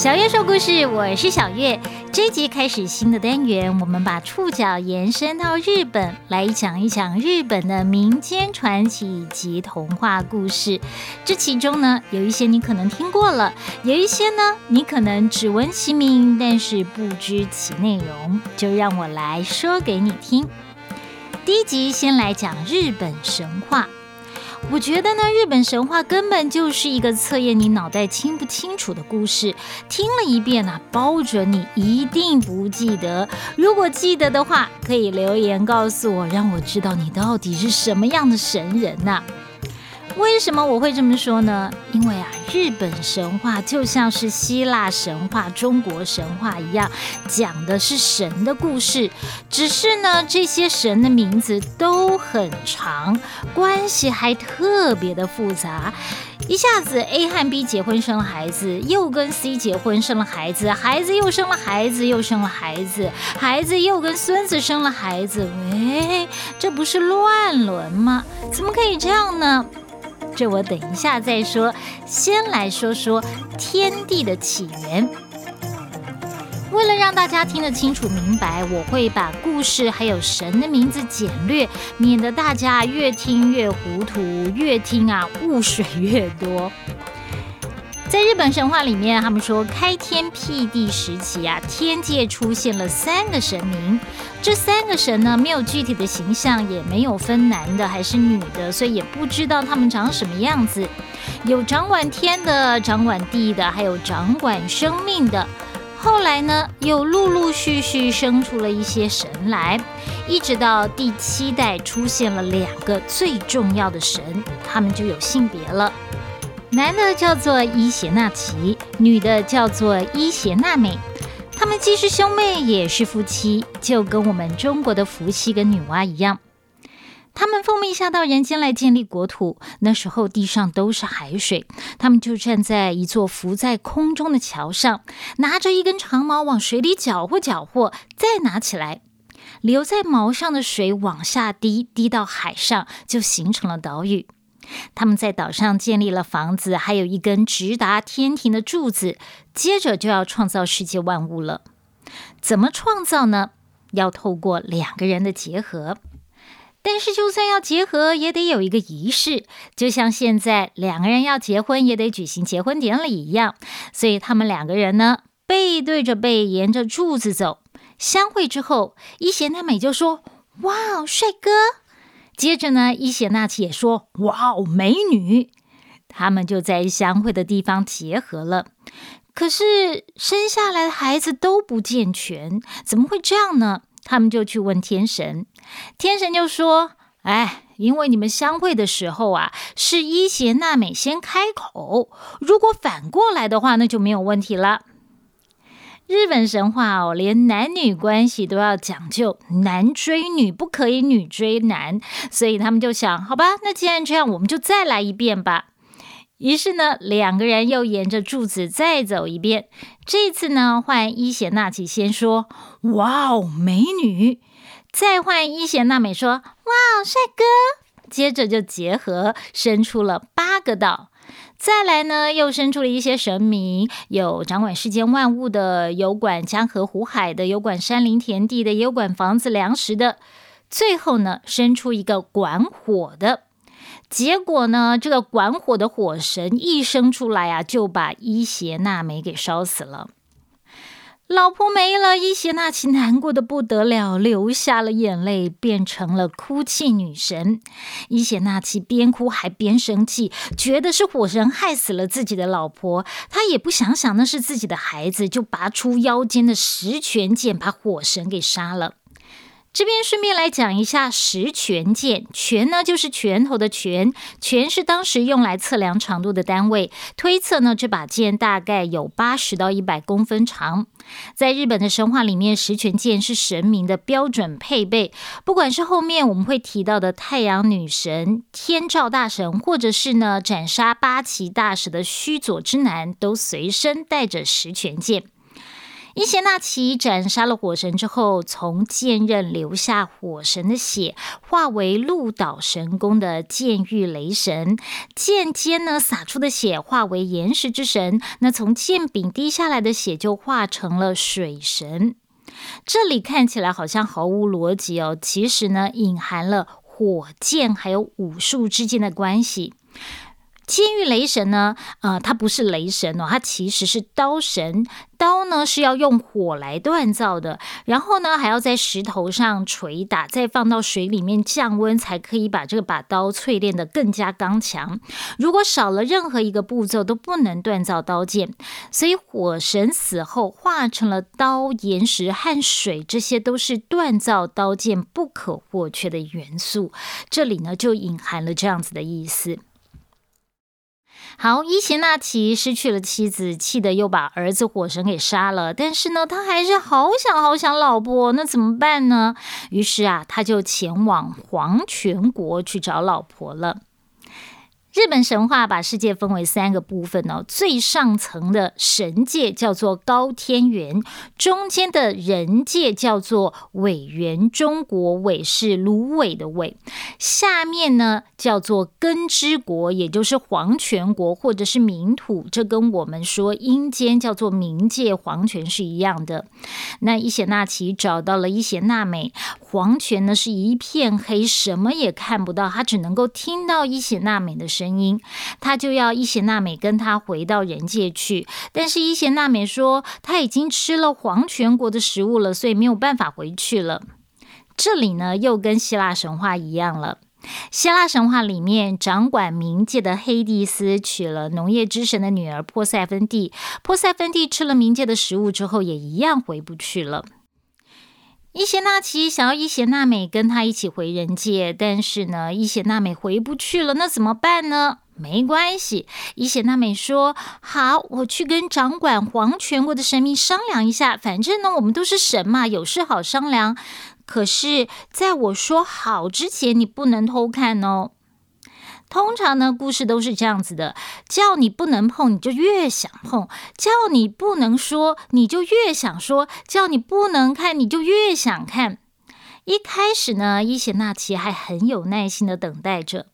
小月说故事，我是小月。这集开始新的单元，我们把触角延伸到日本，来讲一讲日本的民间传奇以及童话故事。这其中呢，有一些你可能听过了，有一些呢，你可能只闻其名，但是不知其内容。就让我来说给你听。第一集先来讲日本神话。我觉得呢，日本神话根本就是一个测验你脑袋清不清楚的故事。听了一遍呢，包准你一定不记得。如果记得的话，可以留言告诉我，让我知道你到底是什么样的神人呐。为什么我会这么说呢？因为啊，日本神话就像是希腊神话、中国神话一样，讲的是神的故事。只是呢，这些神的名字都很长，关系还特别的复杂。一下子 A 和 B 结婚生了孩子，又跟 C 结婚生了孩子，孩子又生了孩子，又生了孩子，孩子又跟孙子生了孩子。喂，这不是乱伦吗？怎么可以这样呢？这我等一下再说，先来说说天地的起源。为了让大家听得清楚明白，我会把故事还有神的名字简略，免得大家越听越糊涂，越听啊雾水越多。在日本神话里面，他们说开天辟地时期啊，天界出现了三个神明。这三个神呢，没有具体的形象，也没有分男的还是女的，所以也不知道他们长什么样子。有掌管天的，掌管地的，还有掌管生命的。后来呢，又陆陆续续生出了一些神来，一直到第七代出现了两个最重要的神，他们就有性别了。男的叫做伊邪那岐，女的叫做伊邪那美。他们既是兄妹，也是夫妻，就跟我们中国的伏羲跟女娲一样。他们奉命下到人间来建立国土。那时候地上都是海水，他们就站在一座浮在空中的桥上，拿着一根长矛往水里搅和搅和，再拿起来，留在矛上的水往下滴，滴到海上，就形成了岛屿。他们在岛上建立了房子，还有一根直达天庭的柱子。接着就要创造世界万物了。怎么创造呢？要透过两个人的结合。但是就算要结合，也得有一个仪式，就像现在两个人要结婚，也得举行结婚典礼一样。所以他们两个人呢，背对着背，沿着柱子走。相会之后，伊邪那美就说：“哇，帅哥！”接着呢，伊邪那岐也说：“哇哦，美女！”他们就在相会的地方结合了。可是生下来的孩子都不健全，怎么会这样呢？他们就去问天神，天神就说：“哎，因为你们相会的时候啊，是伊邪那美先开口。如果反过来的话，那就没有问题了。”日本神话哦，连男女关系都要讲究，男追女不可以女追男，所以他们就想，好吧，那既然这样，我们就再来一遍吧。于是呢，两个人又沿着柱子再走一遍。这次呢，换伊邪那岐先说：“哇哦，美女！”再换伊邪那美说：“哇哦，帅哥！”接着就结合，生出了八个岛。再来呢，又生出了一些神明，有掌管世间万物的，有管江河湖海的，有管山林田地的，也有管房子粮食的。最后呢，生出一个管火的。结果呢，这个管火的火神一生出来啊，就把伊邪那美给烧死了。老婆没了，伊邪那岐难过的不得了，流下了眼泪，变成了哭泣女神。伊邪那岐边哭还边生气，觉得是火神害死了自己的老婆，他也不想想那是自己的孩子，就拔出腰间的十拳剑，把火神给杀了。这边顺便来讲一下十拳剑，拳呢就是拳头的拳，拳是当时用来测量长度的单位。推测呢，这把剑大概有八十到一百公分长。在日本的神话里面，十拳剑是神明的标准配备。不管是后面我们会提到的太阳女神、天照大神，或者是呢斩杀八岐大蛇的须佐之男，都随身带着十拳剑。伊邪那岐斩杀了火神之后，从剑刃流下火神的血，化为鹿岛神宫的剑玉雷神；剑尖呢洒出的血化为岩石之神，那从剑柄滴下来的血就化成了水神。这里看起来好像毫无逻辑哦，其实呢隐含了火箭还有武术之间的关系。监狱雷神呢？呃，它不是雷神哦，它其实是刀神。刀呢是要用火来锻造的，然后呢还要在石头上捶打，再放到水里面降温，才可以把这个把刀淬炼的更加刚强。如果少了任何一个步骤，都不能锻造刀剑。所以火神死后化成了刀、岩石和水，这些都是锻造刀剑不可或缺的元素。这里呢就隐含了这样子的意思。好，伊邪那岐失去了妻子，气得又把儿子火神给杀了。但是呢，他还是好想好想老婆，那怎么办呢？于是啊，他就前往黄泉国去找老婆了。日本神话把世界分为三个部分哦，最上层的神界叫做高天原，中间的人界叫做尾原中国，尾是芦苇的苇，下面呢叫做根之国，也就是黄泉国或者是冥土，这跟我们说阴间叫做冥界黄泉是一样的。那伊邪那岐找到了伊邪那美，黄泉呢是一片黑，什么也看不到，他只能够听到伊邪那美的声。声音，他就要伊邪那美跟他回到人界去，但是伊邪那美说他已经吃了黄泉国的食物了，所以没有办法回去了。这里呢，又跟希腊神话一样了。希腊神话里面，掌管冥界的黑帝斯娶了农业之神的女儿波塞芬蒂，波塞芬蒂吃了冥界的食物之后，也一样回不去了。伊邪那岐想要伊邪那美跟他一起回人界，但是呢，伊邪那美回不去了，那怎么办呢？没关系，伊邪那美说：“好，我去跟掌管黄泉国的神明商量一下，反正呢，我们都是神嘛，有事好商量。可是，在我说好之前，你不能偷看哦。”通常呢，故事都是这样子的：叫你不能碰，你就越想碰；叫你不能说，你就越想说；叫你不能看，你就越想看。一开始呢，伊邪那岐还很有耐心的等待着，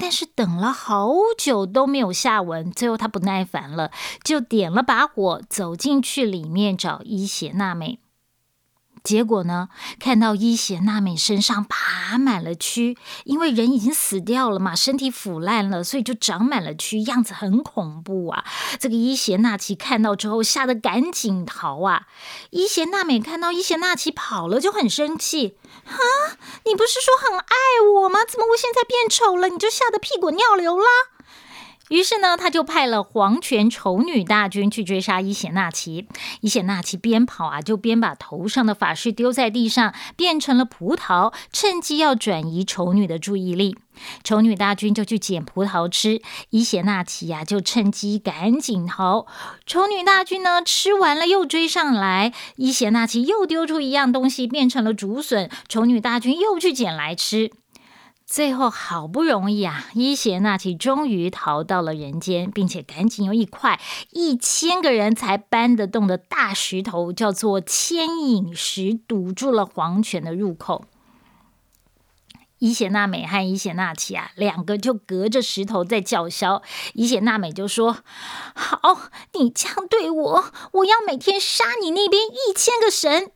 但是等了好久都没有下文，最后他不耐烦了，就点了把火，走进去里面找伊邪那美。结果呢？看到伊邪那美身上爬满了蛆，因为人已经死掉了嘛，身体腐烂了，所以就长满了蛆，样子很恐怖啊！这个伊邪那岐看到之后，吓得赶紧逃啊！伊邪那美看到伊邪那岐跑了，就很生气：“啊，你不是说很爱我吗？怎么我现在变丑了，你就吓得屁滚尿流了？”于是呢，他就派了黄泉丑女大军去追杀伊邪那岐。伊邪那岐边跑啊，就边把头上的法饰丢在地上，变成了葡萄，趁机要转移丑女的注意力。丑女大军就去捡葡萄吃，伊邪那岐呀就趁机赶紧逃。丑女大军呢吃完了又追上来，伊邪那岐又丢出一样东西，变成了竹笋，丑女大军又去捡来吃。最后好不容易啊，伊邪那岐终于逃到了人间，并且赶紧用一块一千个人才搬得动的大石头，叫做牵引石，堵住了黄泉的入口。伊邪那美和伊邪那岐啊，两个就隔着石头在叫嚣。伊邪那美就说：“好，你这样对我，我要每天杀你那边一千个神。”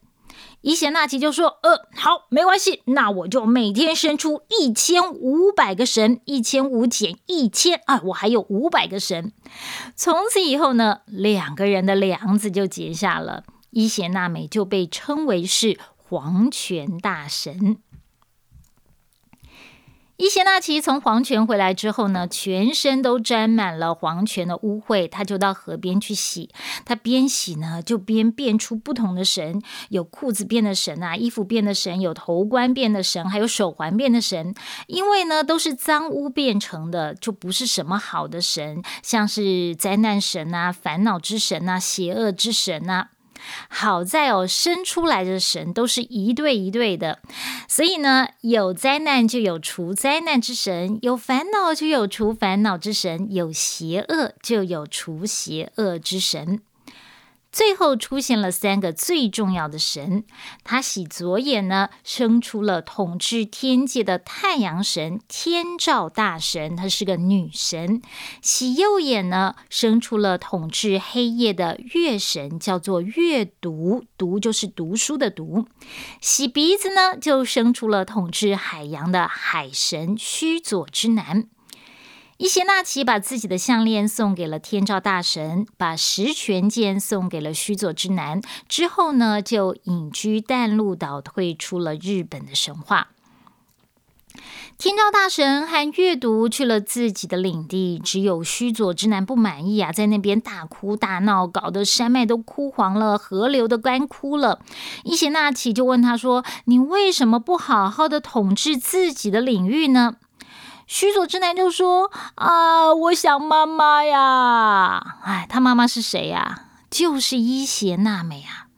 伊邪那岐就说：“呃，好，没关系，那我就每天生出一千五百个神，一千五减一千啊，我还有五百个神。从此以后呢，两个人的梁子就结下了，伊邪那美就被称为是黄泉大神。”伊邪那岐从黄泉回来之后呢，全身都沾满了黄泉的污秽，他就到河边去洗。他边洗呢，就边变出不同的神，有裤子变的神啊，衣服变的神，有头冠变的神，还有手环变的神。因为呢，都是脏污变成的，就不是什么好的神，像是灾难神啊、烦恼之神啊、邪恶之神啊。好在哦，生出来的神都是一对一对的，所以呢，有灾难就有除灾难之神，有烦恼就有除烦恼之神，有邪恶就有除邪恶之神。最后出现了三个最重要的神。他洗左眼呢，生出了统治天界的太阳神天照大神，她是个女神；洗右眼呢，生出了统治黑夜的月神，叫做月读，读就是读书的读；洗鼻子呢，就生出了统治海洋的海神须佐之男。伊邪那岐把自己的项链送给了天照大神，把十全剑送给了须佐之男，之后呢，就隐居淡路岛，退出了日本的神话。天照大神和月读去了自己的领地，只有须佐之男不满意啊，在那边大哭大闹，搞得山脉都枯黄了，河流都干枯了。伊邪那岐就问他说：“你为什么不好好的统治自己的领域呢？”须佐之男就说：“啊，我想妈妈呀！哎，他妈妈是谁呀？就是伊邪那美啊！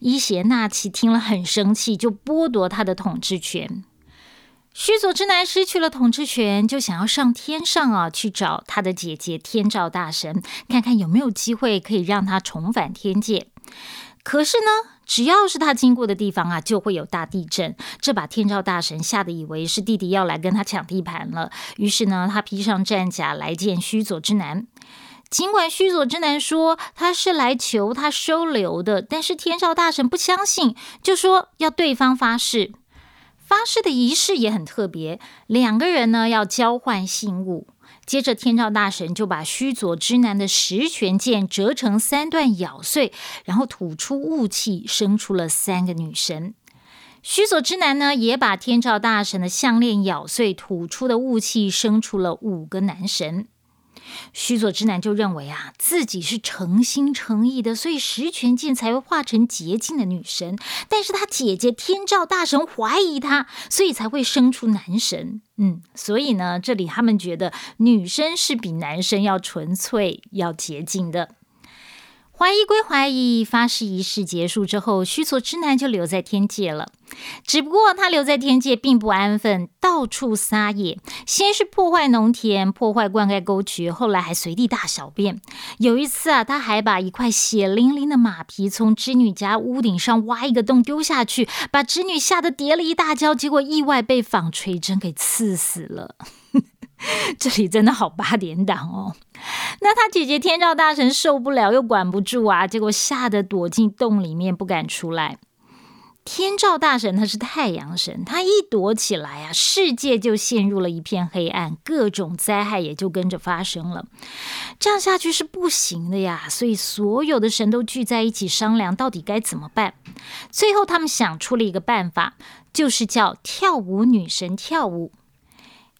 伊邪那岐听了很生气，就剥夺他的统治权。须佐之男失去了统治权，就想要上天上啊，去找他的姐姐天照大神，看看有没有机会可以让他重返天界。可是呢？”只要是他经过的地方啊，就会有大地震。这把天照大神吓得以为是弟弟要来跟他抢地盘了，于是呢，他披上战甲来见须佐之男。尽管须佐之男说他是来求他收留的，但是天照大神不相信，就说要对方发誓。发誓的仪式也很特别，两个人呢要交换信物。接着，天照大神就把须佐之男的十全剑折成三段，咬碎，然后吐出雾气，生出了三个女神。须佐之男呢，也把天照大神的项链咬碎，吐出的雾气生出了五个男神。须佐之男就认为啊，自己是诚心诚意的，所以十全剑才会化成洁净的女神。但是他姐姐天照大神怀疑他，所以才会生出男神。嗯，所以呢，这里他们觉得女生是比男生要纯粹、要洁净的。怀疑归怀疑，发誓仪式结束之后，须佐之男就留在天界了。只不过他留在天界并不安分，到处撒野。先是破坏农田，破坏灌溉沟渠，后来还随地大小便。有一次啊，他还把一块血淋淋的马皮从织女家屋顶上挖一个洞丢下去，把织女吓得跌了一大跤，结果意外被纺锤针给刺死了。这里真的好八点档哦。那他姐姐天照大神受不了，又管不住啊，结果吓得躲进洞里面不敢出来。天照大神他是太阳神，他一躲起来啊，世界就陷入了一片黑暗，各种灾害也就跟着发生了。这样下去是不行的呀，所以所有的神都聚在一起商量，到底该怎么办。最后他们想出了一个办法，就是叫跳舞女神跳舞。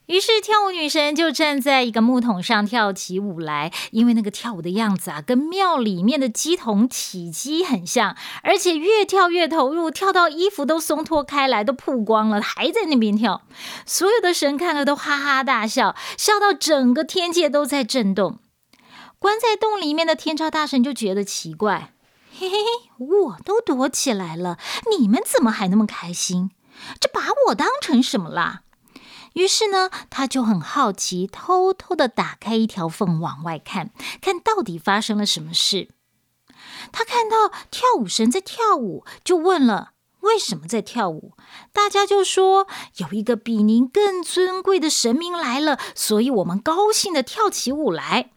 于是跳舞女神就站在一个木桶上跳起舞来，因为那个跳舞的样子啊，跟庙里面的鸡桶体积很像，而且越跳越投入，跳到衣服都松脱开来，都曝光了，还在那边跳。所有的神看了都哈哈大笑，笑到整个天界都在震动。关在洞里面的天照大神就觉得奇怪，嘿嘿嘿，我都躲起来了，你们怎么还那么开心？这把我当成什么啦？于是呢，他就很好奇，偷偷的打开一条缝往外看，看到底发生了什么事。他看到跳舞神在跳舞，就问了：“为什么在跳舞？”大家就说：“有一个比您更尊贵的神明来了，所以我们高兴的跳起舞来。”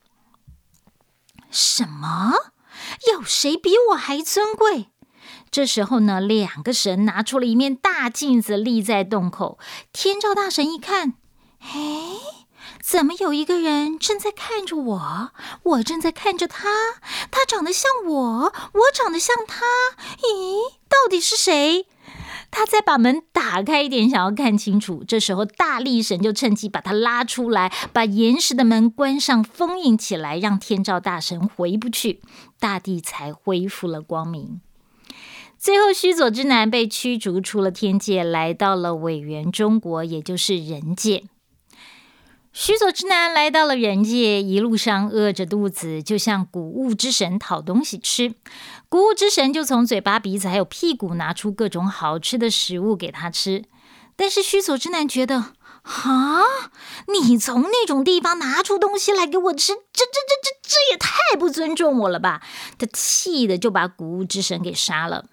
什么？有谁比我还尊贵？这时候呢，两个神拿出了一面大镜子，立在洞口。天照大神一看，哎，怎么有一个人正在看着我？我正在看着他，他长得像我，我长得像他。咦，到底是谁？他再把门打开一点，想要看清楚。这时候，大力神就趁机把他拉出来，把岩石的门关上，封印起来，让天照大神回不去，大地才恢复了光明。最后，须佐之男被驱逐出了天界，来到了尾原中国，也就是人界。须佐之男来到了人界，一路上饿着肚子，就向谷物之神讨东西吃。谷物之神就从嘴巴、鼻子还有屁股拿出各种好吃的食物给他吃。但是须佐之男觉得啊！你从那种地方拿出东西来给我吃，这、这、这、这、这也太不尊重我了吧！他气的就把谷物之神给杀了。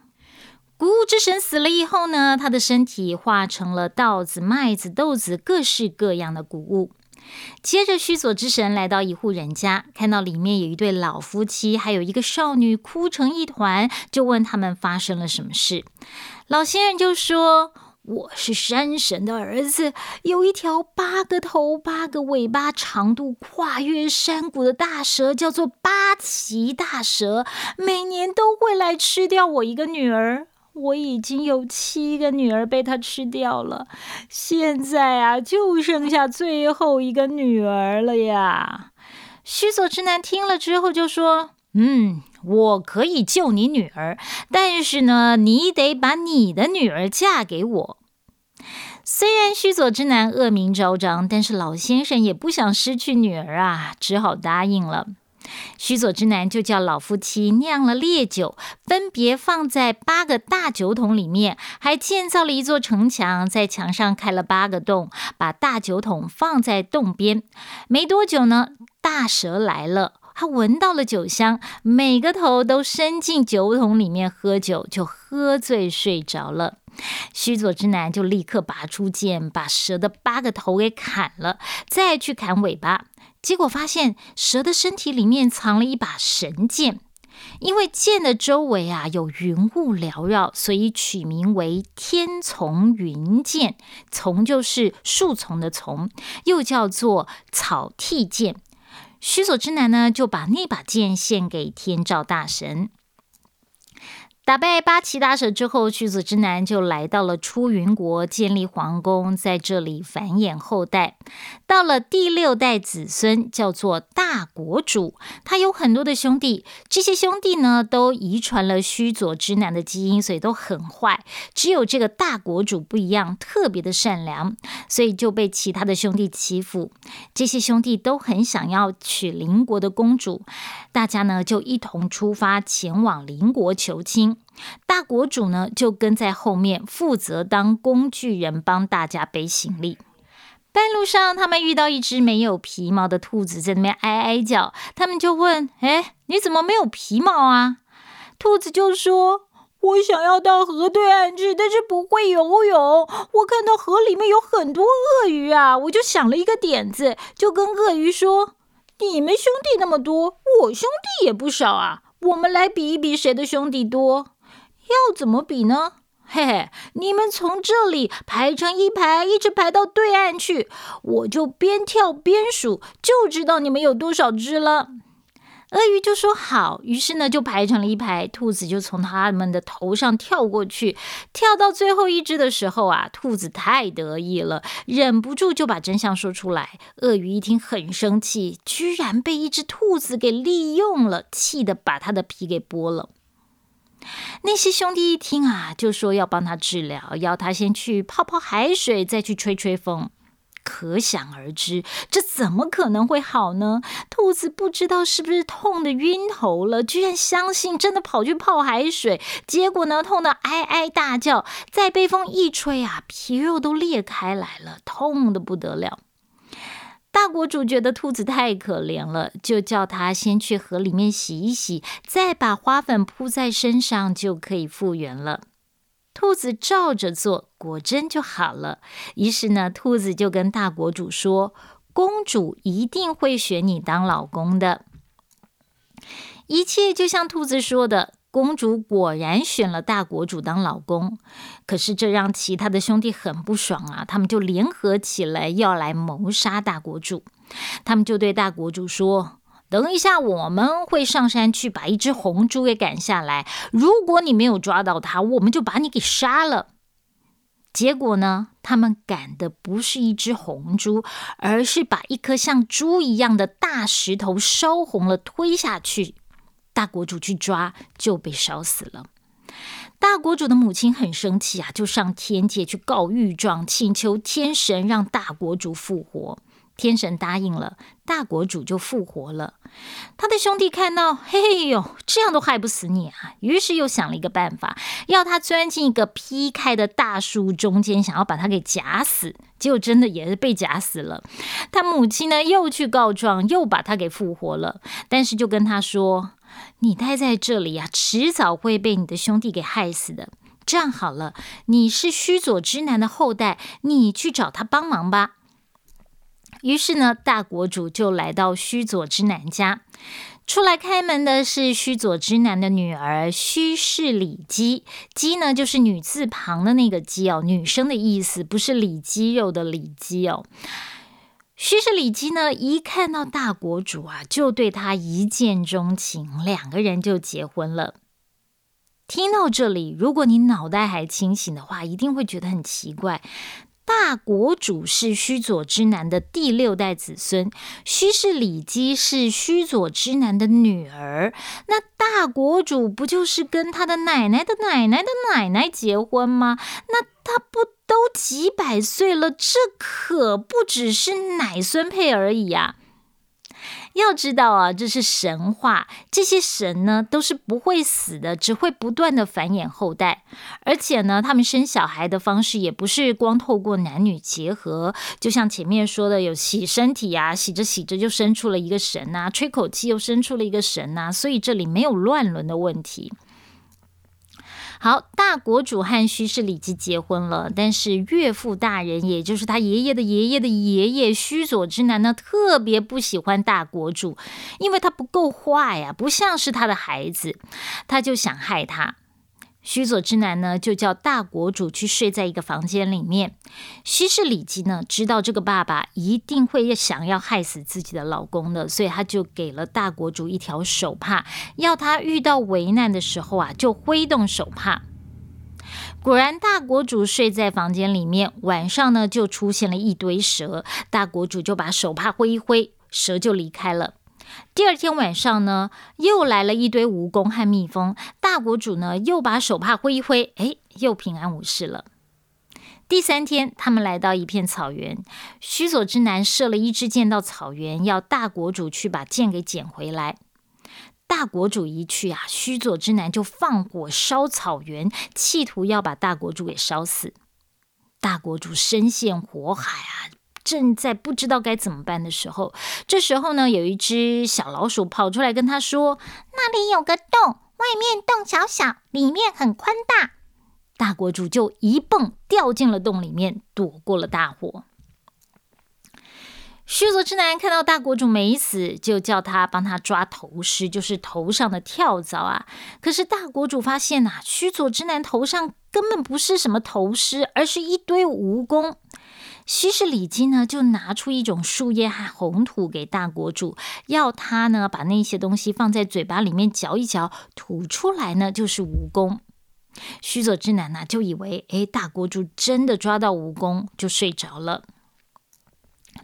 谷物之神死了以后呢，他的身体化成了稻子、麦子、豆子，各式各样的谷物。接着，须佐之神来到一户人家，看到里面有一对老夫妻，还有一个少女，哭成一团，就问他们发生了什么事。老先生就说。我是山神的儿子，有一条八个头、八个尾巴、长度跨越山谷的大蛇，叫做八岐大蛇，每年都会来吃掉我一个女儿。我已经有七个女儿被他吃掉了，现在啊，就剩下最后一个女儿了呀。须佐之男听了之后就说：“嗯。”我可以救你女儿，但是呢，你得把你的女儿嫁给我。虽然须佐之男恶名昭彰，但是老先生也不想失去女儿啊，只好答应了。须佐之男就叫老夫妻酿了烈酒，分别放在八个大酒桶里面，还建造了一座城墙，在墙上开了八个洞，把大酒桶放在洞边。没多久呢，大蛇来了。他闻到了酒香，每个头都伸进酒桶里面喝酒，就喝醉睡着了。须佐之男就立刻拔出剑，把蛇的八个头给砍了，再去砍尾巴。结果发现蛇的身体里面藏了一把神剑，因为剑的周围啊有云雾缭绕，所以取名为天丛云剑。丛就是树丛的丛，又叫做草剃剑。须佐之男呢，就把那把剑献给天照大神。打败八岐大蛇之后，须佐之男就来到了出云国，建立皇宫，在这里繁衍后代。到了第六代子孙，叫做大国主，他有很多的兄弟，这些兄弟呢都遗传了须佐之男的基因，所以都很坏。只有这个大国主不一样，特别的善良，所以就被其他的兄弟欺负。这些兄弟都很想要娶邻国的公主，大家呢就一同出发前往邻国求亲。大国主呢，就跟在后面，负责当工具人，帮大家背行李。半路上，他们遇到一只没有皮毛的兔子，在那边哀哀叫。他们就问：“哎，你怎么没有皮毛啊？”兔子就说：“我想要到河对岸去，但是不会游泳。我看到河里面有很多鳄鱼啊，我就想了一个点子，就跟鳄鱼说：‘你们兄弟那么多，我兄弟也不少啊，我们来比一比谁的兄弟多。’”要怎么比呢？嘿嘿，你们从这里排成一排，一直排到对岸去，我就边跳边数，就知道你们有多少只了。鳄鱼就说好，于是呢就排成了一排，兔子就从他们的头上跳过去，跳到最后一只的时候啊，兔子太得意了，忍不住就把真相说出来。鳄鱼一听很生气，居然被一只兔子给利用了，气得把他的皮给剥了。那些兄弟一听啊，就说要帮他治疗，要他先去泡泡海水，再去吹吹风。可想而知，这怎么可能会好呢？兔子不知道是不是痛得晕头了，居然相信真的跑去泡海水，结果呢，痛得哀哀大叫，再被风一吹啊，皮肉都裂开来了，痛得不得了。大国主觉得兔子太可怜了，就叫他先去河里面洗一洗，再把花粉铺在身上，就可以复原了。兔子照着做，果真就好了。于是呢，兔子就跟大国主说：“公主一定会选你当老公的。”一切就像兔子说的。公主果然选了大国主当老公，可是这让其他的兄弟很不爽啊！他们就联合起来要来谋杀大国主。他们就对大国主说：“等一下，我们会上山去把一只红猪给赶下来。如果你没有抓到它，我们就把你给杀了。”结果呢，他们赶的不是一只红猪，而是把一颗像猪一样的大石头烧红了推下去。大国主去抓，就被烧死了。大国主的母亲很生气啊，就上天界去告御状，请求天神让大国主复活。天神答应了，大国主就复活了。他的兄弟看到，嘿呦，这样都害不死你啊！于是又想了一个办法，要他钻进一个劈开的大树中间，想要把他给夹死。结果真的也是被夹死了。他母亲呢，又去告状，又把他给复活了。但是就跟他说：“你待在这里呀，迟早会被你的兄弟给害死的。这样好了，你是须佐之男的后代，你去找他帮忙吧。”于是呢，大国主就来到须佐之男家。出来开门的是须佐之男的女儿须氏里姬。姬呢，就是女字旁的那个姬哦，女生的意思，不是里肌肉的里肌哦。须氏里姬呢，一看到大国主啊，就对他一见钟情，两个人就结婚了。听到这里，如果你脑袋还清醒的话，一定会觉得很奇怪。大国主是须佐之男的第六代子孙，须氏里姬是须佐之男的女儿。那大国主不就是跟他的奶奶的奶奶的奶奶结婚吗？那他不都几百岁了？这可不只是奶孙配而已呀！要知道啊，这是神话，这些神呢都是不会死的，只会不断的繁衍后代。而且呢，他们生小孩的方式也不是光透过男女结合，就像前面说的，有洗身体啊，洗着洗着就生出了一个神呐，吹口气又生出了一个神呐，所以这里没有乱伦的问题。好，大国主和须是里吉结婚了，但是岳父大人，也就是他爷爷的爷爷的爷爷须佐之男呢，特别不喜欢大国主，因为他不够坏呀，不像是他的孩子，他就想害他。须佐之男呢，就叫大国主去睡在一个房间里面。西氏里姬呢，知道这个爸爸一定会想要害死自己的老公的，所以他就给了大国主一条手帕，要他遇到危难的时候啊，就挥动手帕。果然，大国主睡在房间里面，晚上呢，就出现了一堆蛇。大国主就把手帕挥一挥，蛇就离开了。第二天晚上呢，又来了一堆蜈蚣和蜜蜂。大国主呢，又把手帕挥一挥，哎，又平安无事了。第三天，他们来到一片草原，须佐之男射了一支箭到草原，要大国主去把箭给捡回来。大国主一去啊，须佐之男就放火烧草原，企图要把大国主给烧死。大国主身陷火海啊！正在不知道该怎么办的时候，这时候呢，有一只小老鼠跑出来跟他说：“那里有个洞，外面洞小小，里面很宽大。”大国主就一蹦掉进了洞里面，躲过了大火。须佐之男看到大国主没死，就叫他帮他抓头虱，就是头上的跳蚤啊。可是大国主发现呐，须佐之男头上根本不是什么头虱，而是一堆蜈蚣。须氏里金呢，就拿出一种树叶和红土给大国主，要他呢把那些东西放在嘴巴里面嚼一嚼，吐出来呢就是蜈蚣。须佐之男呢就以为，哎，大国主真的抓到蜈蚣，就睡着了。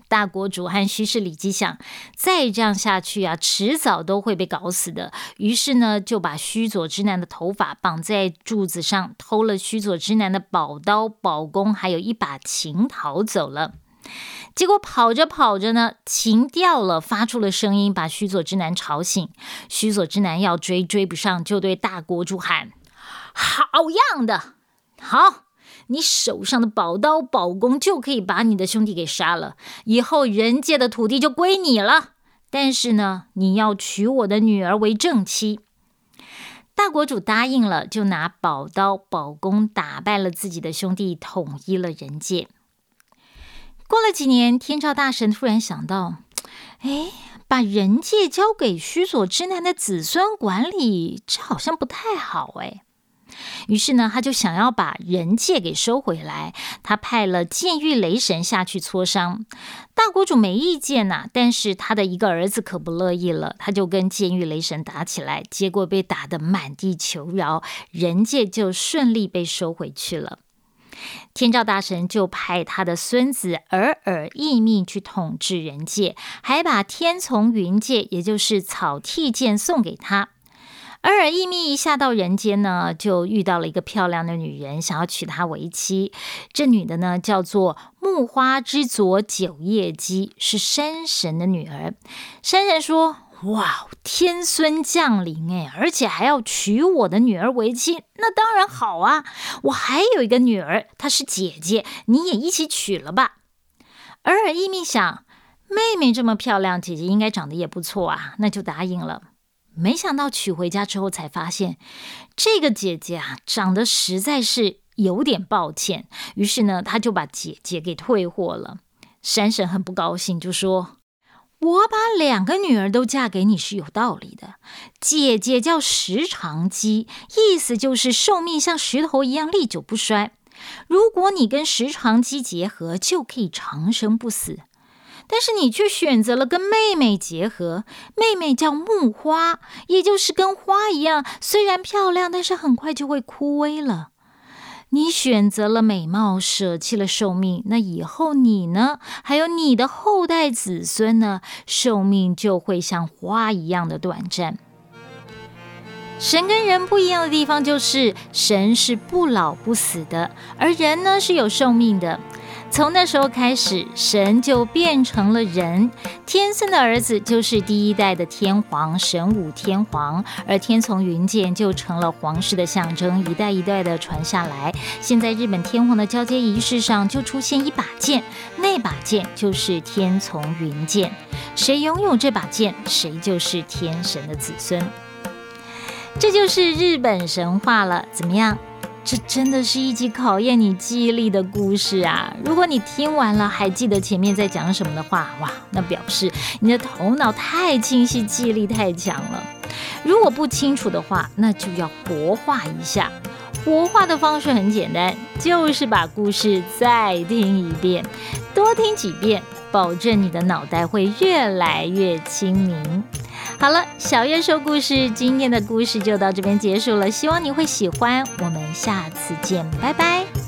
大国主和虚氏里姬想，再这样下去啊，迟早都会被搞死的。于是呢，就把须佐之男的头发绑在柱子上，偷了须佐之男的宝刀、宝弓，还有一把琴，逃走了。结果跑着跑着呢，琴掉了，发出了声音，把须佐之男吵醒。须佐之男要追，追不上，就对大国主喊：“好样的，好！”你手上的宝刀、宝弓就可以把你的兄弟给杀了，以后人界的土地就归你了。但是呢，你要娶我的女儿为正妻。大国主答应了，就拿宝刀、宝弓打败了自己的兄弟，统一了人界。过了几年，天照大神突然想到，哎，把人界交给须佐之男的子孙管理，这好像不太好哎。于是呢，他就想要把人界给收回来。他派了剑狱雷神下去磋商。大国主没意见呐，但是他的一个儿子可不乐意了，他就跟剑狱雷神打起来，结果被打得满地求饶，人界就顺利被收回去了。天照大神就派他的孙子尔尔义命去统治人界，还把天从云界，也就是草剃剑送给他。而尔伊密下到人间呢，就遇到了一个漂亮的女人，想要娶她为妻。这女的呢，叫做木花之佐九叶姬，是山神的女儿。山神说。哇，天孙降临哎，而且还要娶我的女儿为妻，那当然好啊！我还有一个女儿，她是姐姐，你也一起娶了吧。尔尔一密想，妹妹这么漂亮，姐姐应该长得也不错啊，那就答应了。没想到娶回家之后，才发现这个姐姐啊，长得实在是有点抱歉。于是呢，他就把姐姐给退货了。山神很不高兴，就说。我把两个女儿都嫁给你是有道理的。姐姐叫石长姬，意思就是寿命像石头一样历久不衰。如果你跟石长姬结合，就可以长生不死。但是你却选择了跟妹妹结合，妹妹叫木花，也就是跟花一样，虽然漂亮，但是很快就会枯萎了。你选择了美貌，舍弃了寿命，那以后你呢？还有你的后代子孙呢？寿命就会像花一样的短暂。神跟人不一样的地方就是，神是不老不死的，而人呢是有寿命的。从那时候开始，神就变成了人。天孙的儿子就是第一代的天皇神武天皇，而天从云剑就成了皇室的象征，一代一代的传下来。现在日本天皇的交接仪式上就出现一把剑，那把剑就是天从云剑。谁拥有这把剑，谁就是天神的子孙。这就是日本神话了，怎么样？这真的是一集考验你记忆力的故事啊！如果你听完了还记得前面在讲什么的话，哇，那表示你的头脑太清晰，记忆力太强了。如果不清楚的话，那就要活化一下。活化的方式很简单，就是把故事再听一遍，多听几遍，保证你的脑袋会越来越清明。好了，小月说故事，今天的故事就到这边结束了，希望你会喜欢。我们下次见，拜拜。